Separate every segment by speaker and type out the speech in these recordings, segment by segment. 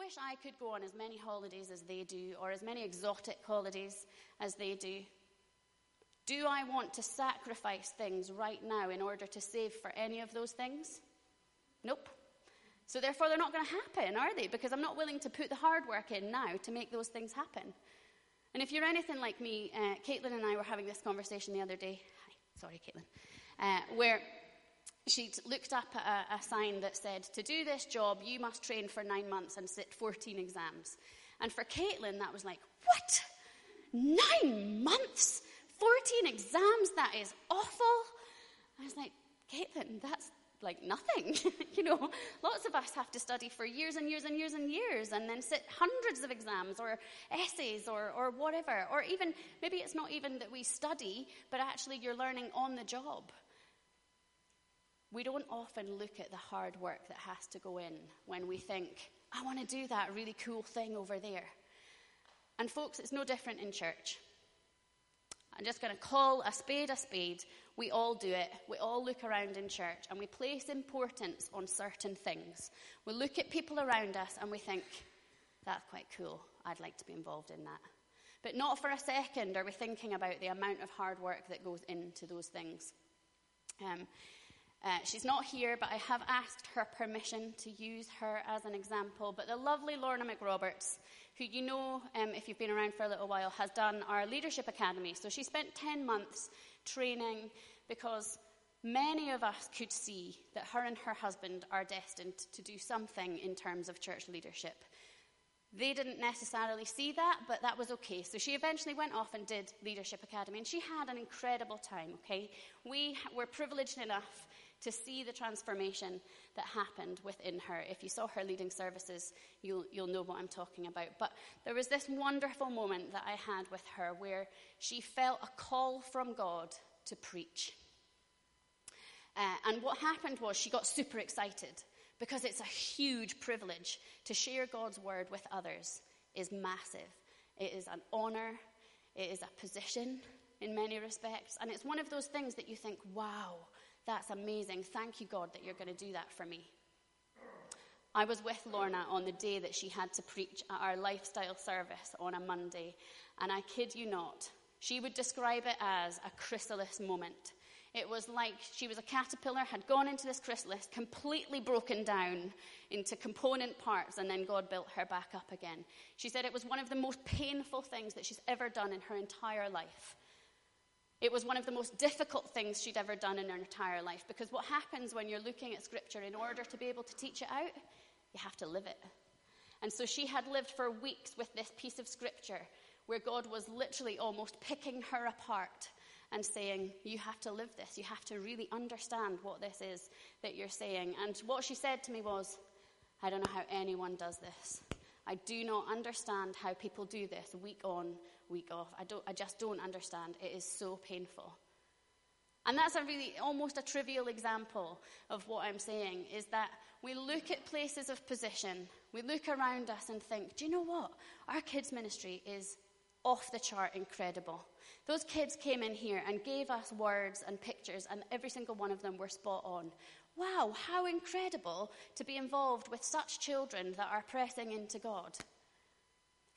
Speaker 1: wish I could go on as many holidays as they do, or as many exotic holidays as they do. Do I want to sacrifice things right now in order to save for any of those things? Nope. So therefore, they're not going to happen, are they? Because I'm not willing to put the hard work in now to make those things happen. And if you're anything like me, uh, Caitlin and I were having this conversation the other day. Hi, sorry, Caitlin. Uh, where she'd looked up a, a sign that said, To do this job, you must train for nine months and sit 14 exams. And for Caitlin, that was like, What? Nine months? 14 exams, that is awful. I was like, Caitlin, that's like nothing. you know, lots of us have to study for years and years and years and years and then sit hundreds of exams or essays or, or whatever. Or even, maybe it's not even that we study, but actually you're learning on the job. We don't often look at the hard work that has to go in when we think, I want to do that really cool thing over there. And folks, it's no different in church. I'm just going to call a spade a spade. We all do it. We all look around in church and we place importance on certain things. We look at people around us and we think, that's quite cool. I'd like to be involved in that. But not for a second are we thinking about the amount of hard work that goes into those things. Um, uh, she's not here, but I have asked her permission to use her as an example. But the lovely Lorna McRoberts who you know, um, if you've been around for a little while, has done our leadership academy. So she spent 10 months training because many of us could see that her and her husband are destined to do something in terms of church leadership. They didn't necessarily see that, but that was okay. So she eventually went off and did Leadership Academy, and she had an incredible time, okay? We were privileged enough to see the transformation that happened within her. If you saw her leading services, you'll, you'll know what I'm talking about. But there was this wonderful moment that I had with her where she felt a call from God to preach. Uh, and what happened was she got super excited because it's a huge privilege to share God's word with others is massive. It is an honor, it is a position in many respects, and it's one of those things that you think, wow, that's amazing. Thank you, God, that you're going to do that for me. I was with Lorna on the day that she had to preach at our lifestyle service on a Monday, and I kid you not, she would describe it as a chrysalis moment. It was like she was a caterpillar, had gone into this chrysalis, completely broken down into component parts, and then God built her back up again. She said it was one of the most painful things that she's ever done in her entire life. It was one of the most difficult things she'd ever done in her entire life because what happens when you're looking at Scripture, in order to be able to teach it out, you have to live it. And so she had lived for weeks with this piece of Scripture where God was literally almost picking her apart and saying, You have to live this. You have to really understand what this is that you're saying. And what she said to me was, I don't know how anyone does this. I do not understand how people do this week on, week off. I, don't, I just don't understand. It is so painful. And that's a really almost a trivial example of what I'm saying is that we look at places of position, we look around us and think, do you know what? Our kids' ministry is off the chart incredible. Those kids came in here and gave us words and pictures, and every single one of them were spot on. Wow, how incredible to be involved with such children that are pressing into God.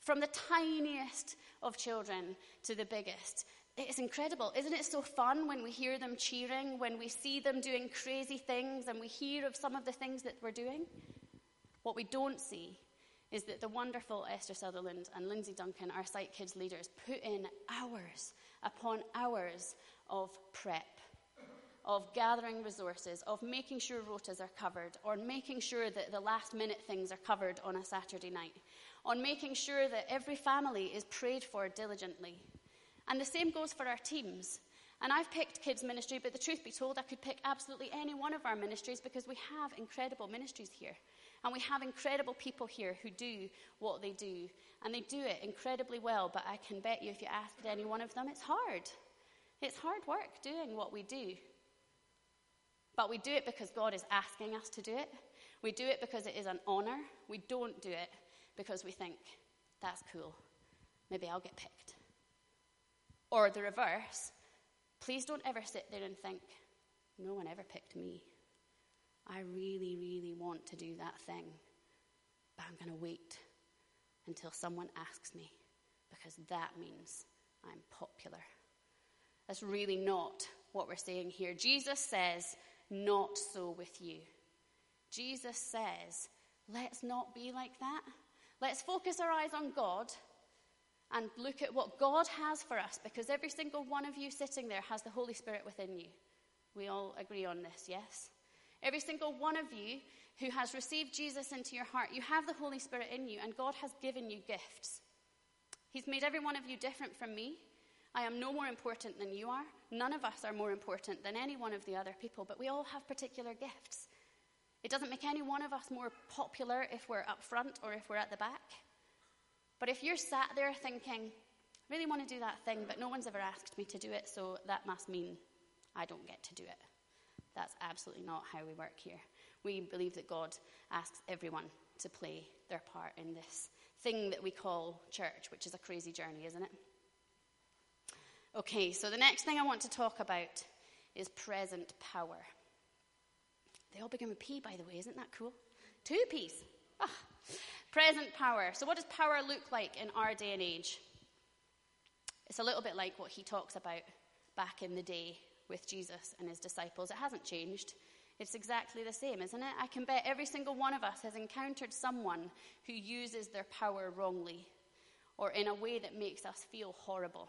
Speaker 1: From the tiniest of children to the biggest. It's incredible. Isn't it so fun when we hear them cheering, when we see them doing crazy things, and we hear of some of the things that we're doing? What we don't see is that the wonderful Esther Sutherland and Lindsay Duncan, our Site Kids leaders, put in hours upon hours of prep, of gathering resources, of making sure rotas are covered, or making sure that the last minute things are covered on a Saturday night, on making sure that every family is prayed for diligently. And the same goes for our teams. And I've picked kids' ministry, but the truth be told, I could pick absolutely any one of our ministries because we have incredible ministries here. And we have incredible people here who do what they do. And they do it incredibly well, but I can bet you if you asked any one of them, it's hard. It's hard work doing what we do. But we do it because God is asking us to do it. We do it because it is an honor. We don't do it because we think, that's cool. Maybe I'll get picked. Or the reverse, please don't ever sit there and think, no one ever picked me. I really, really want to do that thing, but I'm going to wait until someone asks me because that means I'm popular. That's really not what we're saying here. Jesus says, Not so with you. Jesus says, Let's not be like that. Let's focus our eyes on God and look at what God has for us because every single one of you sitting there has the Holy Spirit within you. We all agree on this, yes? Every single one of you who has received Jesus into your heart, you have the Holy Spirit in you, and God has given you gifts. He's made every one of you different from me. I am no more important than you are. None of us are more important than any one of the other people, but we all have particular gifts. It doesn't make any one of us more popular if we're up front or if we're at the back. But if you're sat there thinking, I really want to do that thing, but no one's ever asked me to do it, so that must mean I don't get to do it. That's absolutely not how we work here. We believe that God asks everyone to play their part in this thing that we call church, which is a crazy journey, isn't it? Okay, so the next thing I want to talk about is present power. They all begin with P, by the way, isn't that cool? Two P's. Ah. Present power. So, what does power look like in our day and age? It's a little bit like what he talks about back in the day with Jesus and his disciples. It hasn't changed. It's exactly the same, isn't it? I can bet every single one of us has encountered someone who uses their power wrongly or in a way that makes us feel horrible.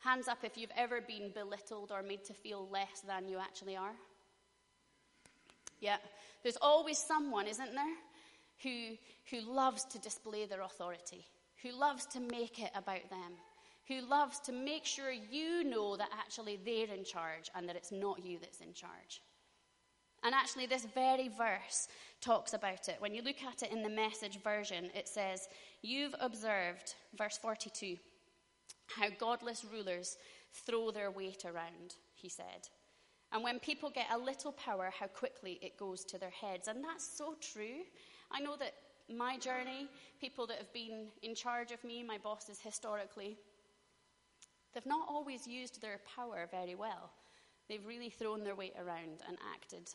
Speaker 1: Hands up if you've ever been belittled or made to feel less than you actually are. Yeah, there's always someone, isn't there, who, who loves to display their authority, who loves to make it about them, who loves to make sure you know that actually they're in charge and that it's not you that's in charge. And actually, this very verse talks about it. When you look at it in the message version, it says, You've observed, verse 42, how godless rulers throw their weight around, he said. And when people get a little power, how quickly it goes to their heads. And that's so true. I know that my journey, people that have been in charge of me, my bosses historically, they've not always used their power very well. They've really thrown their weight around and acted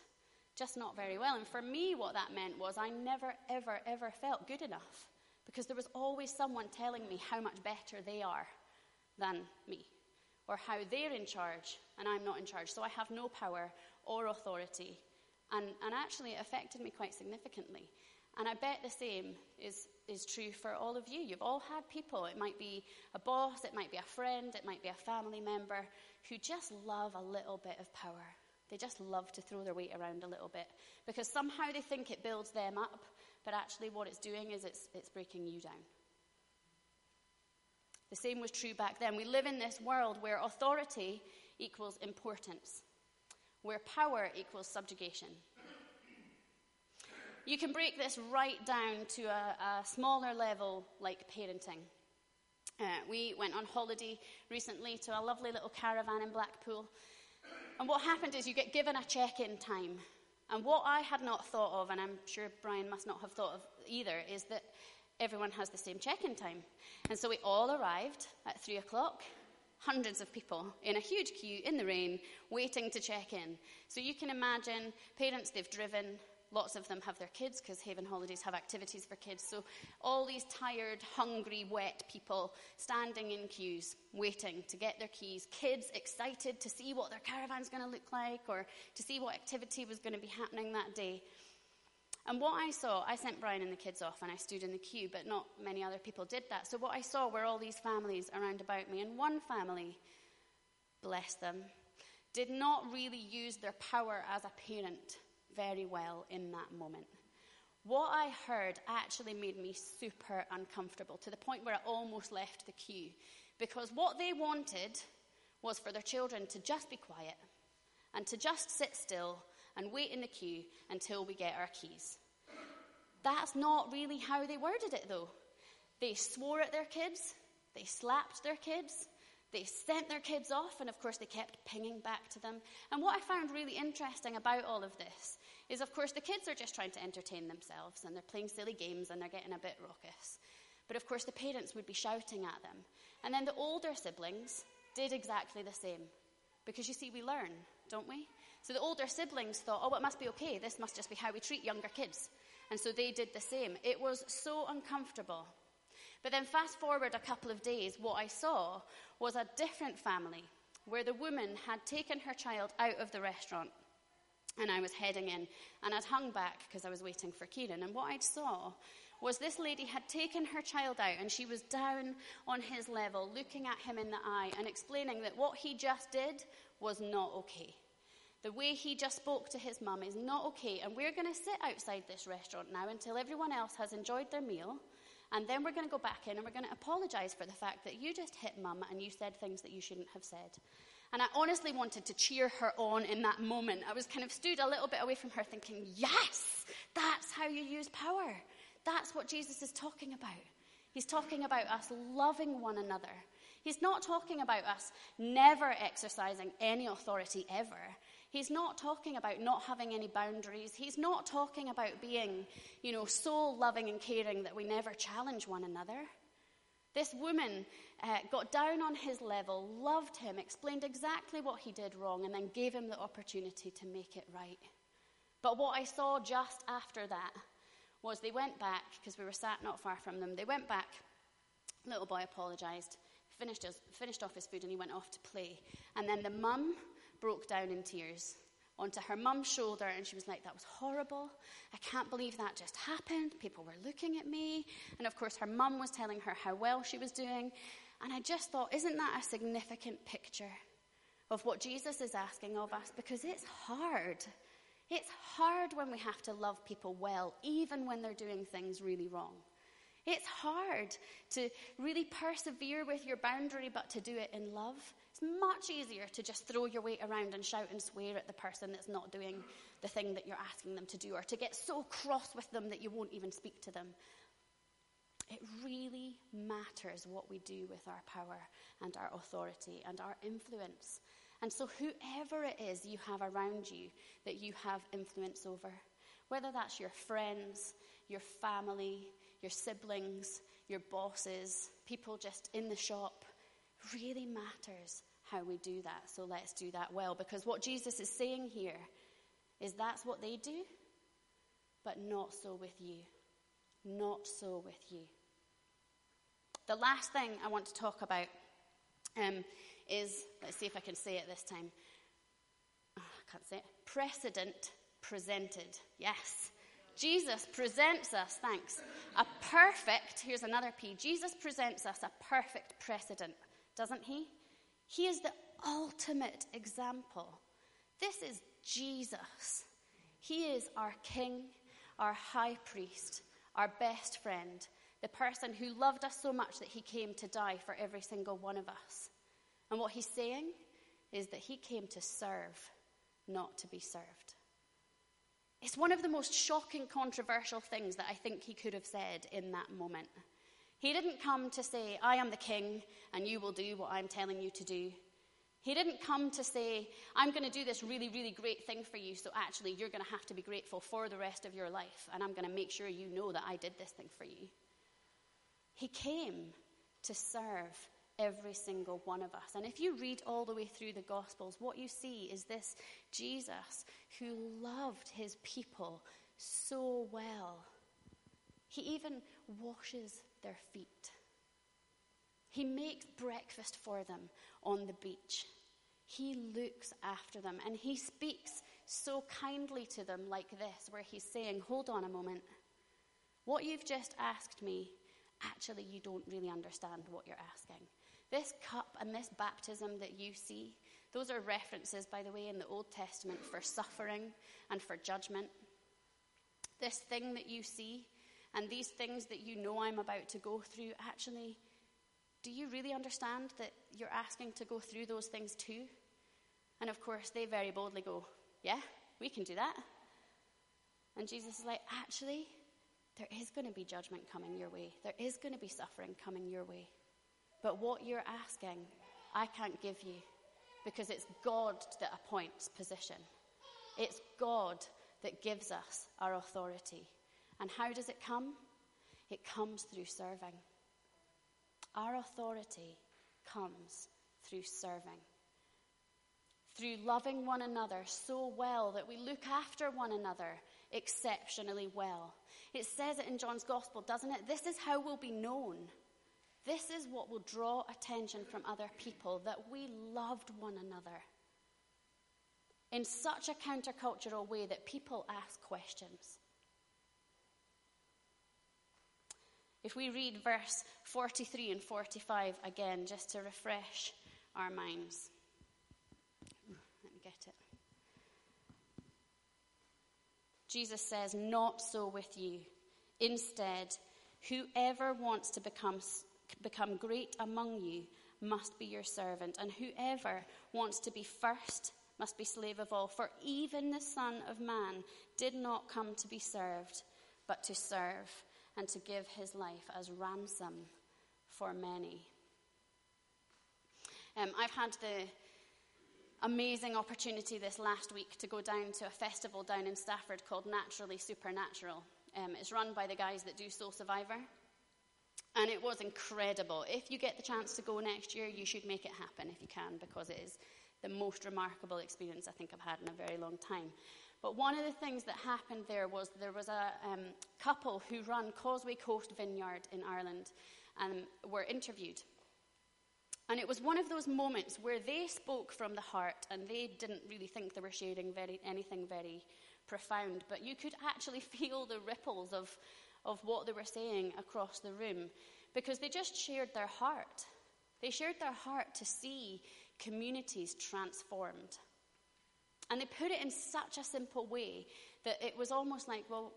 Speaker 1: just not very well. And for me, what that meant was I never, ever, ever felt good enough because there was always someone telling me how much better they are than me, or how they're in charge and I'm not in charge. So I have no power or authority. And, and actually, it affected me quite significantly. And I bet the same is, is true for all of you. You've all had people, it might be a boss, it might be a friend, it might be a family member, who just love a little bit of power. They just love to throw their weight around a little bit because somehow they think it builds them up, but actually, what it's doing is it's, it's breaking you down. The same was true back then. We live in this world where authority equals importance, where power equals subjugation. You can break this right down to a, a smaller level like parenting. Uh, we went on holiday recently to a lovely little caravan in Blackpool. And what happened is you get given a check in time. And what I had not thought of, and I'm sure Brian must not have thought of either, is that everyone has the same check in time. And so we all arrived at three o'clock, hundreds of people in a huge queue in the rain, waiting to check in. So you can imagine parents, they've driven. Lots of them have their kids because Haven Holidays have activities for kids. So, all these tired, hungry, wet people standing in queues, waiting to get their keys. Kids excited to see what their caravan's going to look like or to see what activity was going to be happening that day. And what I saw, I sent Brian and the kids off and I stood in the queue, but not many other people did that. So what I saw were all these families around about me, and one family, bless them, did not really use their power as a parent very well in that moment. What I heard actually made me super uncomfortable to the point where I almost left the queue because what they wanted was for their children to just be quiet and to just sit still and wait in the queue until we get our keys. That's not really how they worded it, though. They swore at their kids, they slapped their kids, they sent their kids off, and of course, they kept pinging back to them. And what I found really interesting about all of this is, of course, the kids are just trying to entertain themselves and they're playing silly games and they're getting a bit raucous. But of course, the parents would be shouting at them. And then the older siblings did exactly the same. Because you see, we learn, don't we? So the older siblings thought, oh, it must be okay. This must just be how we treat younger kids. And so they did the same. It was so uncomfortable. But then, fast forward a couple of days, what I saw was a different family where the woman had taken her child out of the restaurant and I was heading in. And I'd hung back because I was waiting for Kieran. And what I'd saw was this lady had taken her child out and she was down on his level, looking at him in the eye and explaining that what he just did was not okay. The way he just spoke to his mum is not okay, and we're going to sit outside this restaurant now until everyone else has enjoyed their meal, and then we're going to go back in and we're going to apologise for the fact that you just hit mum and you said things that you shouldn't have said. And I honestly wanted to cheer her on in that moment. I was kind of stood a little bit away from her thinking, yes, that's how you use power. That's what Jesus is talking about. He's talking about us loving one another. He's not talking about us never exercising any authority ever. He's not talking about not having any boundaries. He's not talking about being, you know, so loving and caring that we never challenge one another. This woman uh, got down on his level, loved him, explained exactly what he did wrong, and then gave him the opportunity to make it right. But what I saw just after that was they went back, because we were sat not far from them, they went back. Little boy apologised, finished, his, finished off his food, and he went off to play. And then the mum broke down in tears onto her mum's shoulder and she was like, That was horrible. I can't believe that just happened. People were looking at me. And of course, her mum was telling her how well she was doing. And I just thought, Isn't that a significant picture of what Jesus is asking of us? Because it's hard. It's hard when we have to love people well, even when they're doing things really wrong. It's hard to really persevere with your boundary, but to do it in love. It's much easier to just throw your weight around and shout and swear at the person that's not doing the thing that you're asking them to do, or to get so cross with them that you won't even speak to them. It really matters what we do with our power and our authority and our influence. And so, whoever it is you have around you that you have influence over, whether that's your friends, your family, your siblings, your bosses, people just in the shop, really matters how we do that. So let's do that well. Because what Jesus is saying here is that's what they do, but not so with you. Not so with you. The last thing I want to talk about um, is let's see if I can say it this time. Oh, I can't say it. Precedent presented. Yes. Jesus presents us, thanks, a perfect, here's another P. Jesus presents us a perfect precedent doesn't he? He is the ultimate example. This is Jesus. He is our King, our high priest, our best friend, the person who loved us so much that he came to die for every single one of us. And what he's saying is that he came to serve, not to be served. It's one of the most shocking, controversial things that I think he could have said in that moment. He didn't come to say, I am the king and you will do what I'm telling you to do. He didn't come to say, I'm going to do this really, really great thing for you, so actually you're going to have to be grateful for the rest of your life, and I'm going to make sure you know that I did this thing for you. He came to serve every single one of us. And if you read all the way through the Gospels, what you see is this Jesus who loved his people so well. He even washes their feet. He makes breakfast for them on the beach. He looks after them and he speaks so kindly to them, like this, where he's saying, Hold on a moment. What you've just asked me, actually, you don't really understand what you're asking. This cup and this baptism that you see, those are references, by the way, in the Old Testament for suffering and for judgment. This thing that you see, and these things that you know I'm about to go through, actually, do you really understand that you're asking to go through those things too? And of course, they very boldly go, Yeah, we can do that. And Jesus is like, Actually, there is going to be judgment coming your way, there is going to be suffering coming your way. But what you're asking, I can't give you because it's God that appoints position. It's God that gives us our authority. And how does it come? It comes through serving. Our authority comes through serving. Through loving one another so well that we look after one another exceptionally well. It says it in John's Gospel, doesn't it? This is how we'll be known. This is what will draw attention from other people that we loved one another in such a countercultural way that people ask questions. If we read verse 43 and 45 again, just to refresh our minds. Let me get it. Jesus says, Not so with you. Instead, whoever wants to become, become great among you must be your servant, and whoever wants to be first must be slave of all. For even the Son of Man did not come to be served, but to serve and to give his life as ransom for many. Um, I've had the amazing opportunity this last week to go down to a festival down in Stafford called Naturally Supernatural. Um, it's run by the guys that do Soul Survivor. And it was incredible. If you get the chance to go next year, you should make it happen if you can, because it is the most remarkable experience I think I've had in a very long time. But one of the things that happened there was there was a um, couple who run Causeway Coast Vineyard in Ireland and were interviewed. And it was one of those moments where they spoke from the heart and they didn't really think they were sharing very, anything very profound, but you could actually feel the ripples of, of what they were saying across the room because they just shared their heart. They shared their heart to see communities transformed. And they put it in such a simple way that it was almost like, well,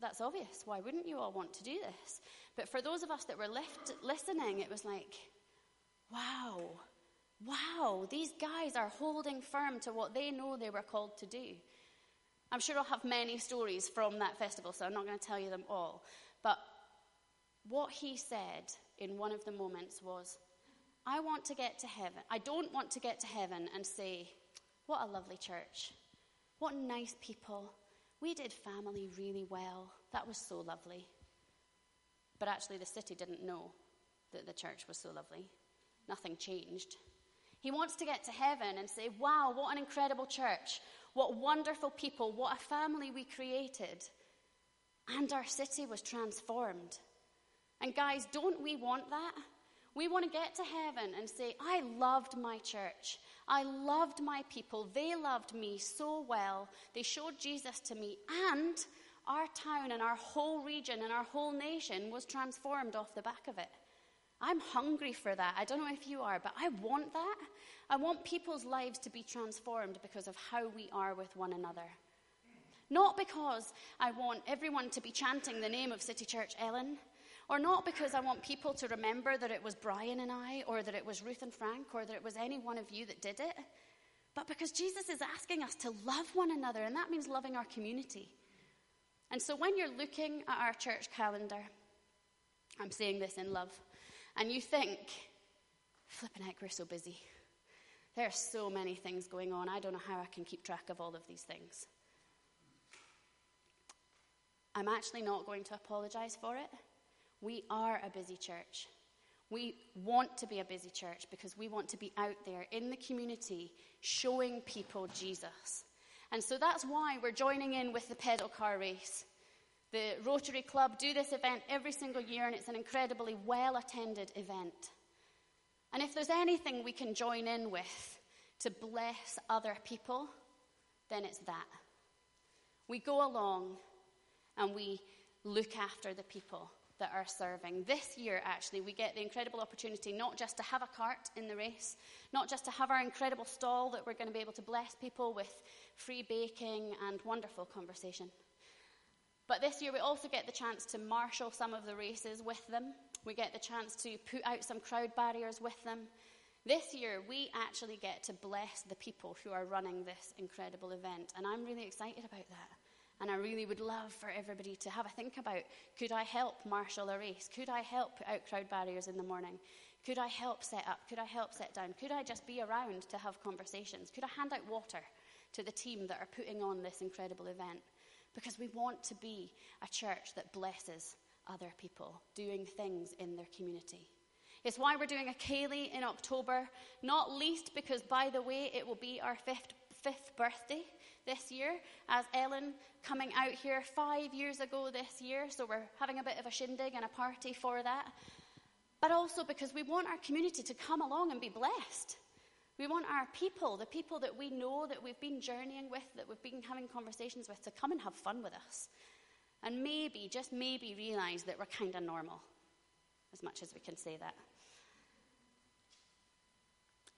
Speaker 1: that's obvious. Why wouldn't you all want to do this? But for those of us that were listening, it was like, wow, wow, these guys are holding firm to what they know they were called to do. I'm sure I'll have many stories from that festival, so I'm not going to tell you them all. But what he said in one of the moments was, I want to get to heaven. I don't want to get to heaven and say, what a lovely church. What nice people. We did family really well. That was so lovely. But actually, the city didn't know that the church was so lovely. Nothing changed. He wants to get to heaven and say, Wow, what an incredible church. What wonderful people. What a family we created. And our city was transformed. And guys, don't we want that? We want to get to heaven and say, I loved my church. I loved my people. They loved me so well. They showed Jesus to me. And our town and our whole region and our whole nation was transformed off the back of it. I'm hungry for that. I don't know if you are, but I want that. I want people's lives to be transformed because of how we are with one another. Not because I want everyone to be chanting the name of City Church Ellon, Or not because I want people to remember that it was Brian and I, or that it was Ruth and Frank, or that it was any one of you that did it, but because Jesus is asking us to love one another, and that means loving our community. And so when you're looking at our church calendar, I'm saying this in love, and you think, flipping heck, we're so busy. There are so many things going on. I don't know how I can keep track of all of these things. I'm actually not going to apologize for it. We are a busy church. We want to be a busy church because we want to be out there in the community showing people Jesus. And so that's why we're joining in with the pedal car race. The Rotary Club do this event every single year, and it's an incredibly well attended event. And if there's anything we can join in with to bless other people, then it's that. We go along and we look after the people that are serving. This year, actually, we get the incredible opportunity not just to have a cart in the race, not just to have our incredible stall that we're going to be able to bless people with free baking and wonderful conversation. But this year, we also get the chance to marshal some of the races with them. We get the chance to put out some crowd barriers with them. This year, we actually get to bless the people who are running this incredible event, and I'm really excited about that. And I really would love for everybody to have a think about could I help marshal a race? Could I help put out crowd barriers in the morning? Could I help set up? Could I help set down? Could I just be around to have conversations? Could I hand out water to the team that are putting on this incredible event? Because we want to be a church that blesses other people doing things in their community. It's why we're doing a Ceilidh in October, not least because, by the way, it will be our fifth fifth birthday this year, as Ellon coming out here five years ago this year. So we're having a bit of a shindig and a party for that. But also because we want our community to come along and be blessed. We want our people, the people that we know, that we've been journeying with, that we've been having conversations with, to come and have fun with us. And maybe, just maybe, realize that we're kind of normal, as much as we can say that.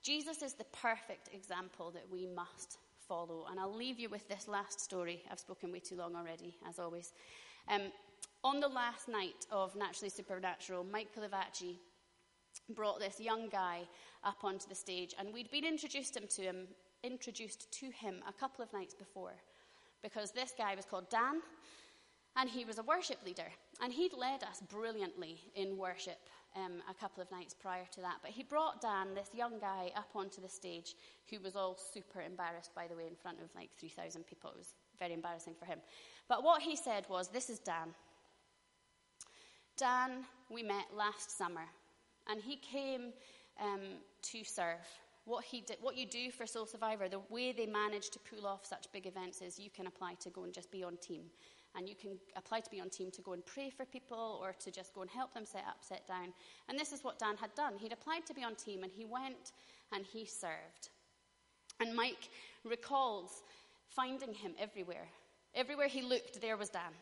Speaker 1: Jesus is the perfect example that we must follow. And I'll leave you with this last story. I've spoken way too long already, as always. Um, on the last night of Naturally Supernatural, Mike Pilavachi brought this young guy up onto the stage, and we'd been introduced him to him, introduced to him a couple of nights before, because this guy was called Dan, and he was a worship leader, and he'd led us brilliantly in worship um, a couple of nights prior to that. But he brought Dan, this young guy, up onto the stage who was all super embarrassed, by the way, in front of like 3,000 people. It was very embarrassing for him. But what he said was, This is Dan. Dan, we met last summer, and he came um, to serve. What, he did, what you do for Soul Survivor, the way they manage to pull off such big events is you can apply to go and just be on team and you can apply to be on team to go and pray for people or to just go and help them set up, set down. And this is what Dan had done. He'd applied to be on team and he went and he served. And Mike recalls finding him everywhere. Everywhere he looked, there was Dan,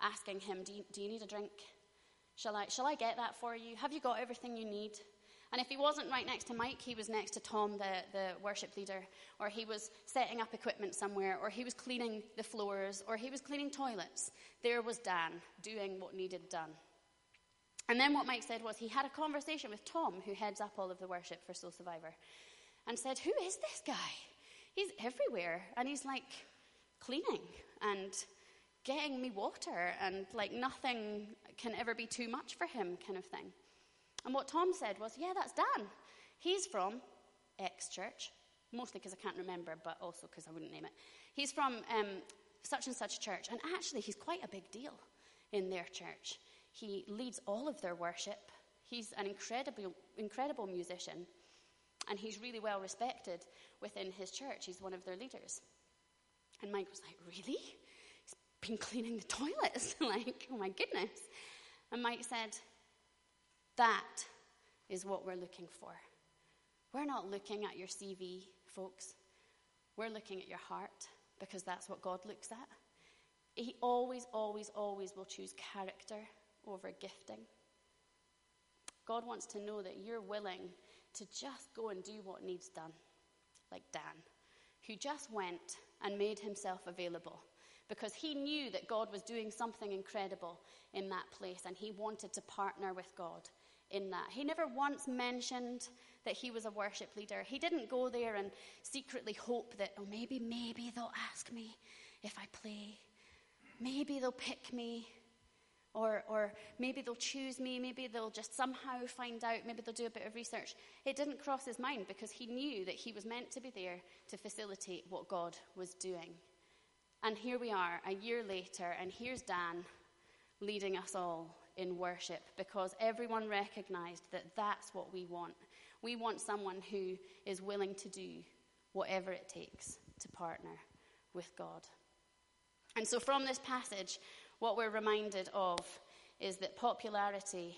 Speaker 1: asking him, Do you, do you need a drink? Shall I, shall I get that for you? Have you got everything you need? And if he wasn't right next to Mike, he was next to Tom, the, the worship leader, or he was setting up equipment somewhere, or he was cleaning the floors, or he was cleaning toilets. There was Dan doing what needed done. And then what Mike said was he had a conversation with Tom, who heads up all of the worship for Soul Survivor, and said, Who is this guy? He's everywhere, and he's like cleaning and getting me water, and like nothing can ever be too much for him, kind of thing. And what Tom said was, Yeah, that's Dan. He's from X church, mostly because I can't remember, but also because I wouldn't name it. He's from um, such and such church, and actually, he's quite a big deal in their church. He leads all of their worship. He's an incredible, incredible musician, and he's really well respected within his church. He's one of their leaders. And Mike was like, Really? Been cleaning the toilets? like, oh my goodness. And Mike said, that is what we're looking for. We're not looking at your CV, folks. We're looking at your heart because that's what God looks at. He always, always, always will choose character over gifting. God wants to know that you're willing to just go and do what needs done, like Dan, who just went and made himself available because he knew that God was doing something incredible in that place and he wanted to partner with God in that. He never once mentioned that he was a worship leader. He didn't go there and secretly hope that, oh, maybe, maybe they'll ask me if I play. Maybe they'll pick me. Or, or maybe they'll choose me. Maybe they'll just somehow find out. Maybe they'll do a bit of research. It didn't cross his mind because he knew that he was meant to be there to facilitate what God was doing. And here we are, a year later, and here's Dan leading us all in worship because everyone recognized that that's what we want. We want someone who is willing to do whatever it takes to partner with God. And so, from this passage, what we're reminded of is that popularity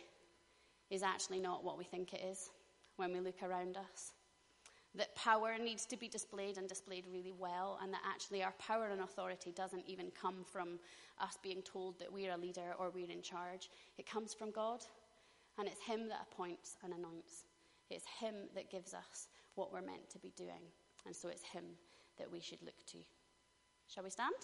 Speaker 1: is actually not what we think it is when we look around us that power needs to be displayed and displayed really well, and that actually our power and authority doesn't even come from us being told that we're a leader or we're in charge. It comes from God, and it's Him that appoints and anoints. It's Him that gives us what we're meant to be doing, and so it's Him that we should look to. Shall we stand?